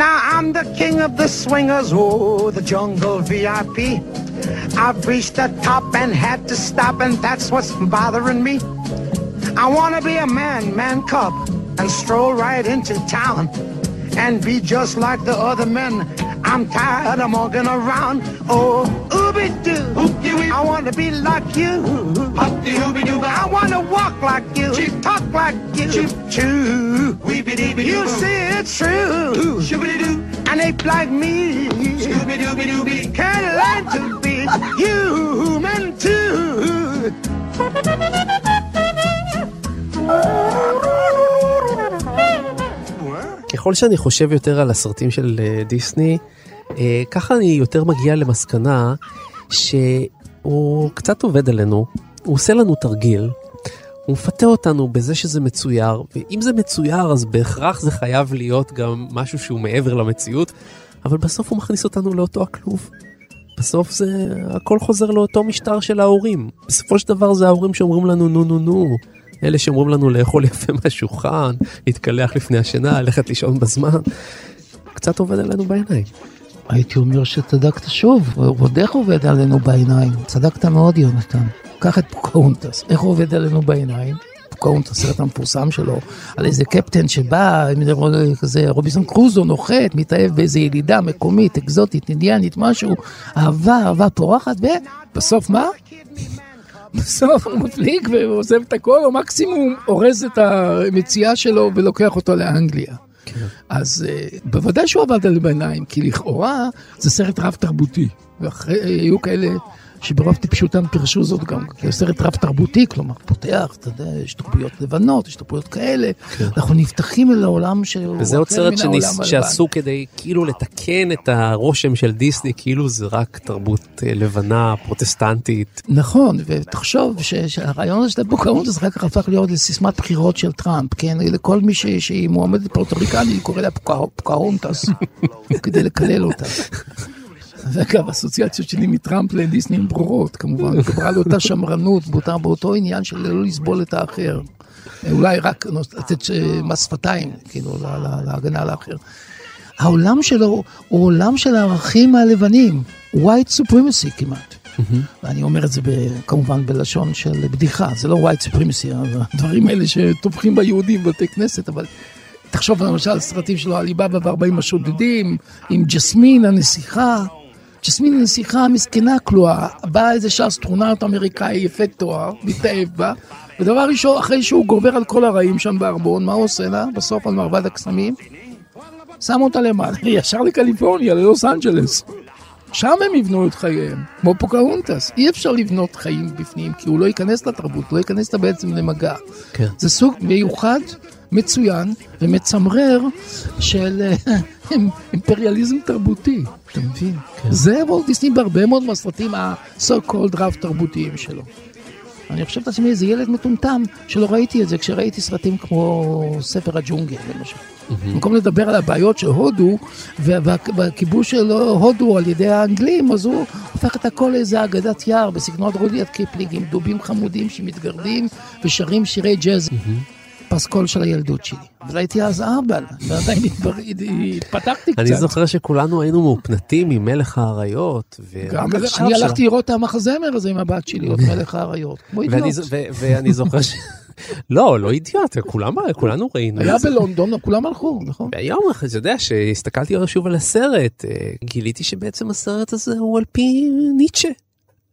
Now I'm the king of the swingers, oh, the jungle VIP. I've reached the top and had to stop, and that's what's bothering me. I wanna be a man, man cub, and stroll right into town and be just like the other men. I'm tired of walking around. Oh, ooby doo. I want to be like you. Like you. Talk like you. Choo. You see it's true. An ape like me can learn to be human too. ככל שאני חושב יותר על הסרטים של אה, דיסני, אה, ככה אני יותר מגיע למסקנה שהוא קצת עובד עלינו, הוא עושה לנו תרגיל, הוא מפתה אותנו בזה שזה מצויר, ואם זה מצויר אז בהכרח זה חייב להיות גם משהו שהוא מעבר למציאות, אבל בסוף הוא מכניס אותנו לאותו הכלוב. בסוף זה הכל חוזר לאותו משטר של ההורים. בסופו של דבר זה ההורים שאומרים לנו נו נו נו. אלה שאומרים לנו לאכול יפה מהשולחן, להתקלח לפני השינה, ללכת לישון בזמן. קצת עובד עלינו בעיניים. הייתי אומר שצדקת שוב, ועוד איך עובד עלינו בעיניים. צדקת מאוד, יונתן. קח את פוקאונטס, איך הוא עובד עלינו בעיניים? פוקאונטס, הסרט המפורסם שלו, על איזה קפטן שבא, כזה רובינסון קרוזו נוחת, מתאהב באיזה ילידה מקומית, אקזוטית, אינדיאנית, משהו, אהבה, אהבה פורחת, ובסוף מה? בסוף הוא מפליג ועוזב את הכל, או מקסימום אורז את המציאה שלו ולוקח אותו לאנגליה. כן. אז אה, בוודאי שהוא עבד על בעיניים, כי לכאורה זה סרט רב תרבותי. והיו כאלה שברוב טיפשותם פירשו זאת גם כסרט רב תרבותי, כלומר פותח, אתה יודע, יש תרבויות לבנות, יש תרבויות כאלה, כן. אנחנו נפתחים אל העולם שהוא וזה עוד סרט שניס, שעשו כדי כאילו לתקן את הרושם של דיסני, כאילו זה רק תרבות אה, לבנה, פרוטסטנטית. נכון, ותחשוב שהרעיון הזה של הפוקאונטס אחר כך הפך להיות לסיסמת בחירות של טראמפ, כן, לכל מי שהיא מועמדת פורטוריקני, קורא לה פוקאונטס, כדי לקלל אותה. ואגב, האסוציאציות שלי מטראמפ לדיסני הן ברורות, כמובן. מדברה על אותה שמרנות, באותה, באותו עניין של לא לסבול את האחר. אולי רק לתת אה, מס שפתיים, כאילו, להגנה על האחר. העולם שלו הוא עולם של הערכים הלבנים, white supremacy כמעט. ואני אומר את זה כמובן בלשון של בדיחה, זה לא white supremacy, הדברים האלה שטובחים ביהודים בבתי כנסת, אבל תחשוב למשל על סרטים שלו, עליבאבא וארבעים השודדים, עם ג'סמין הנסיכה. ג'סמין נסיכה מסכנה כלואה, באה איזה אסטרונאוט אמריקאי יפה תואר, מתאהב בה, ודבר ראשון, אחרי שהוא גובר על כל הרעים שם בארמון, מה הוא עושה לה? בסוף על מרבד הקסמים? שם אותה למעלה, ישר לקליפורניה, ללוס אנג'לס. שם הם יבנו את חייהם, כמו פוקהונטס. אי אפשר לבנות חיים בפנים, כי הוא לא ייכנס לתרבות, לא ייכנס בעצם למגע. כן. זה סוג מיוחד, מצוין ומצמרר של אה, אימפריאליזם תרבותי, אתה מבין? כן. זה וולט דיסני בהרבה מאוד מהסרטים ה-so called רב תרבותיים שלו. אני חושב לעצמי איזה ילד מטומטם שלא ראיתי את זה כשראיתי סרטים כמו ספר הג'ונגל למשל. במקום לדבר על הבעיות של הודו והכיבוש של הודו על ידי האנגלים, אז הוא הופך את הכל לאיזה אגדת יער בסגנון רודיארד קיפלינג עם דובים חמודים שמתגרדים ושרים שירי ג'אז. הפסקול של הילדות שלי. אבל הייתי אז אבא, ועדיין התפתחתי קצת. אני זוכר שכולנו היינו מאופנתים ממלך האריות. אני הלכתי לראות את המחזמר הזה עם הבת שלי, עוד מלך האריות, כמו אידיוט. ואני זוכר ש... לא, לא אידיוט, כולנו ראינו. היה בלונדון, כולם הלכו, נכון. והיום, אתה יודע, שהסתכלתי שוב על הסרט, אה, גיליתי שבעצם הסרט הזה הוא על פי ניטשה.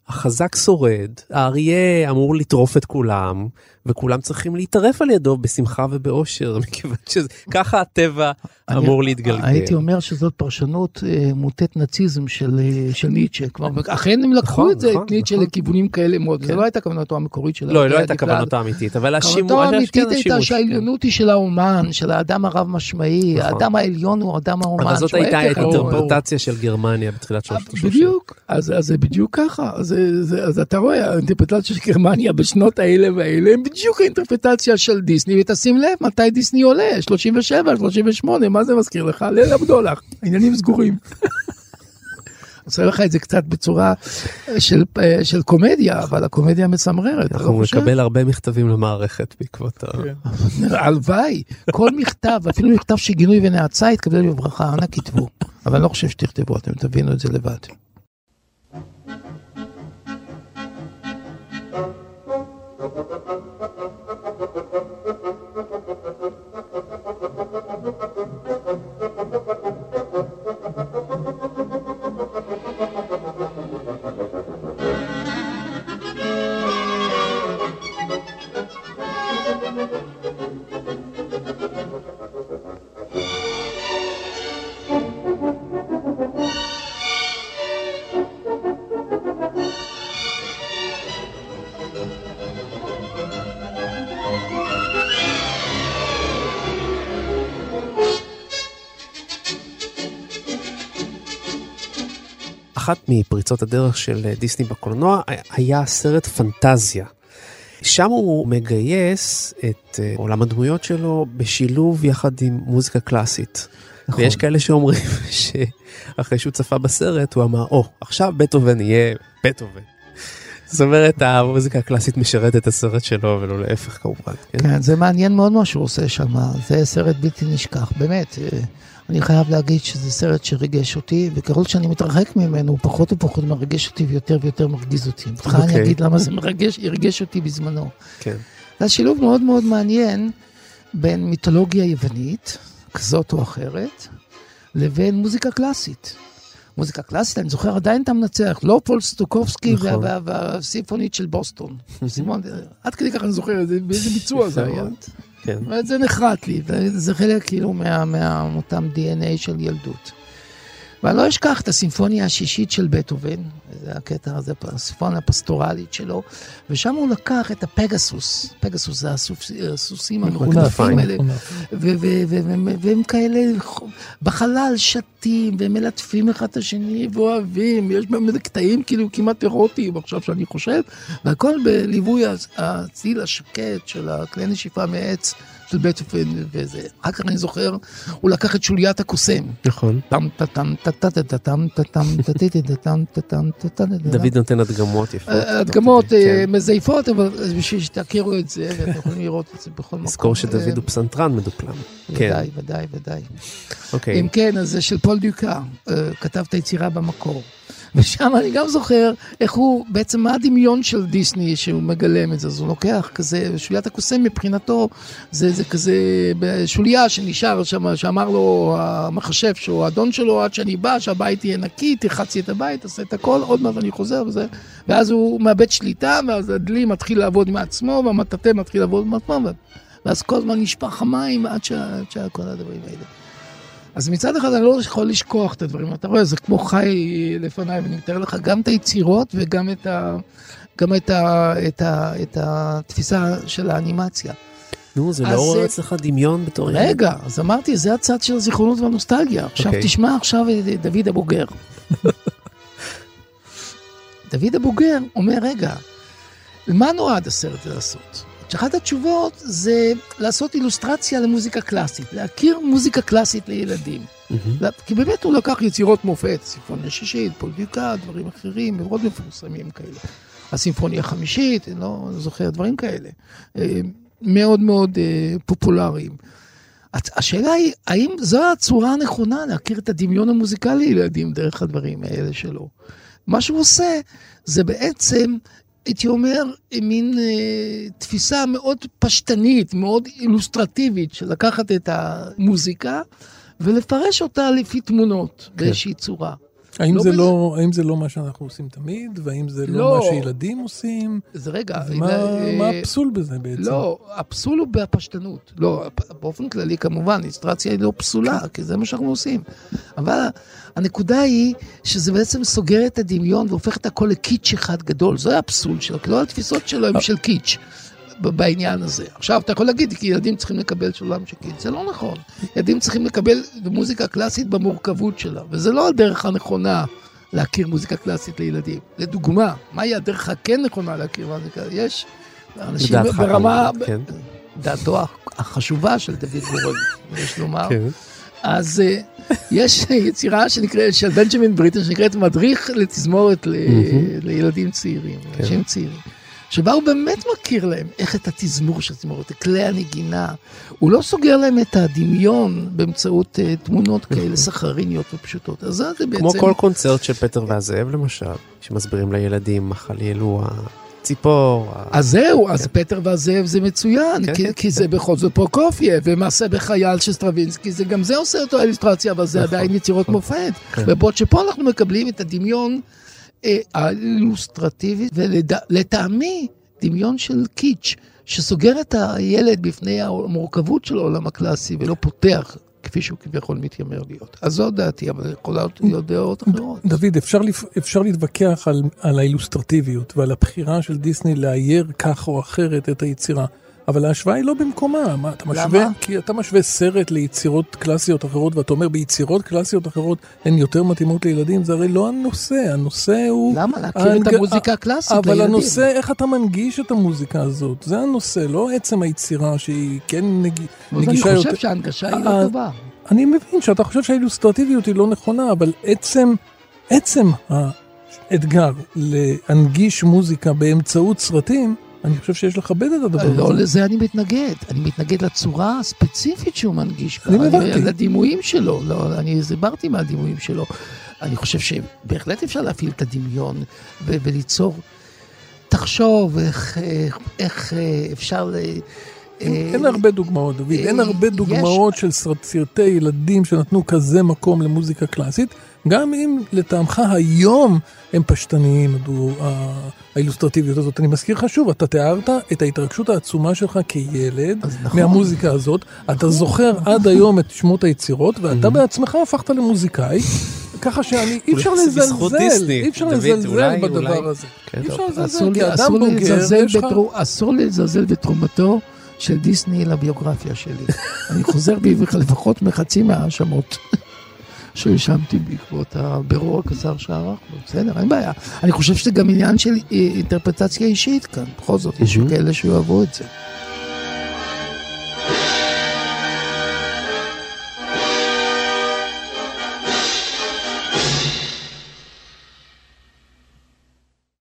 החזק שורד, האריה אמור לטרוף את כולם, וכולם צריכים להתערף על ידו בשמחה ובאושר, מכיוון שככה הטבע אמור להתגלגל. הייתי אומר שזאת פרשנות אה, מוטט נאציזם של, אה, של ניטשה. כלומר, אכן הם לקחו נכון, את זה, נכון, את ניטשה נכון. לכיוונים כאלה מאוד, כן. זו לא הייתה כוונתו המקורית שלה. לא, היא לא הייתה כוונתו האמיתית, אבל השימוש... כוונתו האמיתית הייתה שהעליונות היא של האומן, של האדם הרב משמעי, נכון. האדם העליון הוא האדם האומן. אבל זאת הייתה האינטרפרטציה של גרמניה בתחילת שנות ה-30. בדיוק, אז זה בדיוק ככה, אז אתה רואה, האינטרפרטציה של גרמניה בשנות האלה והאלה, הם בדיוק האינטרפטציה של דיסני, ותשים לב מתי דיסני עולה, 37, 38, מה זה מזכיר לך? ליל הבדולח, העניינים סגורים. עושה לך את זה קצת בצורה של, אה, של קומדיה, אבל הקומדיה מצמררת. אנחנו חושב? נקבל הרבה מכתבים למערכת בעקבות ה... הלוואי, כל מכתב, אפילו מכתב של גינוי ונאצה יתקבל בברכה, אנא כתבו. אבל אני לא חושב שתכתבו, אתם תבינו את זה לבד. אחת מפריצות הדרך של דיסני בקולנוע היה סרט פנטזיה. שם הוא מגייס את אה, עולם הדמויות שלו בשילוב יחד עם מוזיקה קלאסית. נכון. ויש כאלה שאומרים שאחרי שהוא צפה בסרט הוא אמר, או, עכשיו בטהובן יהיה בטהובן. זאת אומרת, המוזיקה הקלאסית משרתת את הסרט שלו ולא להפך כמובן. כן? כן, זה מעניין מאוד מה שהוא עושה שם, זה סרט בלתי נשכח, באמת. אה, אני חייב להגיד שזה סרט שריגש אותי, וככל שאני מתרחק ממנו, הוא פחות ופחות מרגש אותי ויותר ויותר מרגיז אותי. בכלל אני אוקיי. אגיד למה זה מרגש, הרגש אותי בזמנו. כן. זה שילוב מאוד מאוד מעניין בין מיתולוגיה יוונית, כזאת או אחרת, לבין מוזיקה קלאסית. מוזיקה קלאסית, אני זוכר עדיין את המנצח, לא פול סטוקובסקי נכון. וה- וה- והסימפונית של בוסטון. סימון, עד כדי כך אני זוכר זה, באיזה ביצוע זה היה. כן. וזה נחרט לי, וזה חלק כאילו מאותם DNA של ילדות. ואני לא אשכח את הסימפוניה השישית של בטהובן, זה הקטע הזה, הסימפוניה הפסטורלית שלו, ושם הוא לקח את הפגסוס, פגסוס זה הסוס- הסוסים מחונפים, האלה, והם כאלה בחלל שתים ומלטפים אחד את השני ואוהבים, יש בהם קטעים כאילו כמעט אירוטיים עכשיו שאני חושב, והכל בליווי הצ- הציל השקט של הכלי נשיפה מעץ של בטהובן וזה. אחר כך אני זוכר, הוא לקח את שוליית הקוסם. נכון. דוד נותן הדגמות יפות. אה, הדגמות אה, כן. מזייפות, אבל בשביל שתכירו את זה, ואתם יכולים לראות את זה בכל מקום. נזכור שדוד הוא אה, פסנתרן מדופלם. כן. ודאי, ודאי, ודאי. אוקיי. אם כן, אז זה של פול דיוקה, כתב את היצירה במקור. ושם אני גם זוכר איך הוא, בעצם מה הדמיון של דיסני שהוא מגלם את זה, אז הוא לוקח כזה, שוליית הקוסם מבחינתו זה, זה כזה שוליה שנשאר שם, שאמר לו המחשב שהוא האדון שלו, עד שאני בא, שהבית יהיה נקי, תרחצי את הבית, תעשה את הכל, עוד מעט אני חוזר וזה, ואז הוא מאבד שליטה, ואז הדלי מתחיל לעבוד מעצמו, והמטאטא מתחיל לעבוד מעצמו, ואז כל הזמן נשפך המים עד שה- עד שכל הדברים האלה. אז מצד אחד אני לא יכול לשכוח את הדברים, אתה רואה, זה כמו חי לפניי, ואני מתאר לך גם את היצירות וגם את, ה, גם את, ה, את, ה, את התפיסה של האנימציה. נו, זה לא עורר אצלך דמיון בתור ילד? רגע, אז אמרתי, זה הצד של הזיכרונות והנוסטלגיה. עכשיו אוקיי. תשמע עכשיו את דוד הבוגר. דוד הבוגר אומר, רגע, למה נועד הסרט לעשות? שאחת התשובות זה לעשות אילוסטרציה למוזיקה קלאסית, להכיר מוזיקה קלאסית לילדים. כי באמת הוא לקח יצירות מופת, סימפוניה שישית, פולדיקה, דברים אחרים, מאוד מפורסמים כאלה. הסימפוניה החמישית, אני לא זוכר, דברים כאלה. מאוד מאוד אה, פופולריים. השאלה היא, האם זו הצורה הנכונה להכיר את הדמיון המוזיקלי לילדים דרך הדברים האלה שלו? מה שהוא עושה זה בעצם, הייתי אומר, מין אה, תפיסה מאוד פשטנית, מאוד אילוסטרטיבית, של לקחת את המוזיקה ולפרש אותה לפי תמונות כן. באיזושהי צורה. האם, לא זה בזה- לא, האם זה לא מה שאנחנו עושים תמיד, והאם זה לא, לא. מה שילדים עושים? אז רגע, ומה אה, מה הפסול בזה בעצם? לא, הפסול הוא בפשטנות. לא, באופן כללי כמובן, איסטרציה היא לא פסולה, כי זה מה שאנחנו עושים. אבל הנקודה היא שזה בעצם סוגר את הדמיון והופך את הכל לקיץ' אחד גדול. זה הפסול שלו, כי לא התפיסות שלו הם של קיץ'. בעניין הזה. עכשיו, אתה יכול להגיד, כי ילדים צריכים לקבל של קיץ', זה לא נכון. ילדים צריכים לקבל מוזיקה קלאסית במורכבות שלה, וזה לא הדרך הנכונה להכיר מוזיקה קלאסית לילדים. לדוגמה, מהי הדרך הכן נכונה להכיר מוזיקה? יש אנשים ברמה, כן. דעתו החשובה של דוד גורל, יש לומר. כן. אז אה, יש יצירה שנקראת, של בנג'מין בריטן, שנקראת מדריך לתזמורת לילדים צעירים, אנשים צעירים. שבה הוא באמת מכיר להם איך את התזמור של התזמורת, את כלי הנגינה. הוא לא סוגר להם את הדמיון באמצעות אה, תמונות כאלה סכריניות ופשוטות. אז זה בעצם... כמו כל קונצרט של פטר והזאב למשל, שמסבירים לילדים מה חלילו הציפור. ה- אז זהו, אז פטר והזאב זה מצוין, כן, כי, כן, כי זה בכל זאת פרוקופייב, ומעשה בחייל של סטרווינסקי, זה גם זה עושה אותו אילוסטרציה, אבל זה נכון, עדיין יצירות מופת. כן. ובעוד שפה אנחנו מקבלים את הדמיון אה, האילוסטרטיבי, ולטעמי, דמיון של קיץ', שסוגר את הילד בפני המורכבות של העולם הקלאסי, ולא פותח. כפי שהוא כביכול מתיימר להיות. אז זו דעתי, אבל יכולות להיות דעות אחרות. דוד, אפשר. אפשר להתווכח על, על האילוסטרטיביות ועל הבחירה של דיסני לאייר כך או אחרת את היצירה, אבל ההשוואה היא לא במקומה. מה, אתה משווה, למה? כי אתה משווה סרט ליצירות קלאסיות אחרות, ואתה אומר ביצירות קלאסיות אחרות הן יותר מתאימות לילדים, זה הרי לא הנושא, הנושא הוא... למה? להכיר את ההנג- המוזיקה הקלאסית אבל לילדים. הנושא, איך אתה מנגיש את המוזיקה הזאת, זה הנושא, לא עצם היצירה שהיא כן נג... אני נגישה יותר. חושב שההנגשה היא אה, לא טובה. אני מבין שאתה חושב שהאילוסטרטיביות היא לא נכונה, אבל עצם, עצם האתגר להנגיש מוזיקה באמצעות סרטים, אני חושב שיש לכבד את הדבר לא הזה. לזה אני מתנגד, אני מתנגד לצורה הספציפית שהוא מנגיש כאן, אני הבנתי. לדימויים שלו, לא, אני הסברתי מהדימויים שלו. אני חושב שבהחלט אפשר להפעיל את הדמיון וליצור, תחשוב איך, איך, איך אה, אפשר... ל- אין, אה, אין הרבה דוגמאות, דוד, אין אה, הרבה יש- דוגמאות של סרט, סרטי ילדים שנתנו כזה מקום למוזיקה קלאסית, גם אם לטעמך היום הם פשטניים, האילוסטרטיביות הזאת. אני מזכיר לך שוב, אתה תיארת את ההתרגשות העצומה שלך כילד נכון. מהמוזיקה הזאת, אתה זוכר עד היום את שמות היצירות, ואתה בעצמך הפכת למוזיקאי. ככה שאני, אי אפשר לזלזל. אי אפשר לזלזל בדבר הזה. כן, אי אפשר. לזלזל, כי אדם בוגר, יש לך... אסור לזלזל בתרומתו של דיסני לביוגרפיה שלי. אני חוזר בי לפחות מחצי מההאשמות שהאשמתי בעקבות הבירור הקצר שערכנו. בסדר, אין בעיה. אני חושב שזה גם עניין של אה, אינטרפרטציה אישית כאן. בכל זאת, יש. כאלה שאוהבו את זה.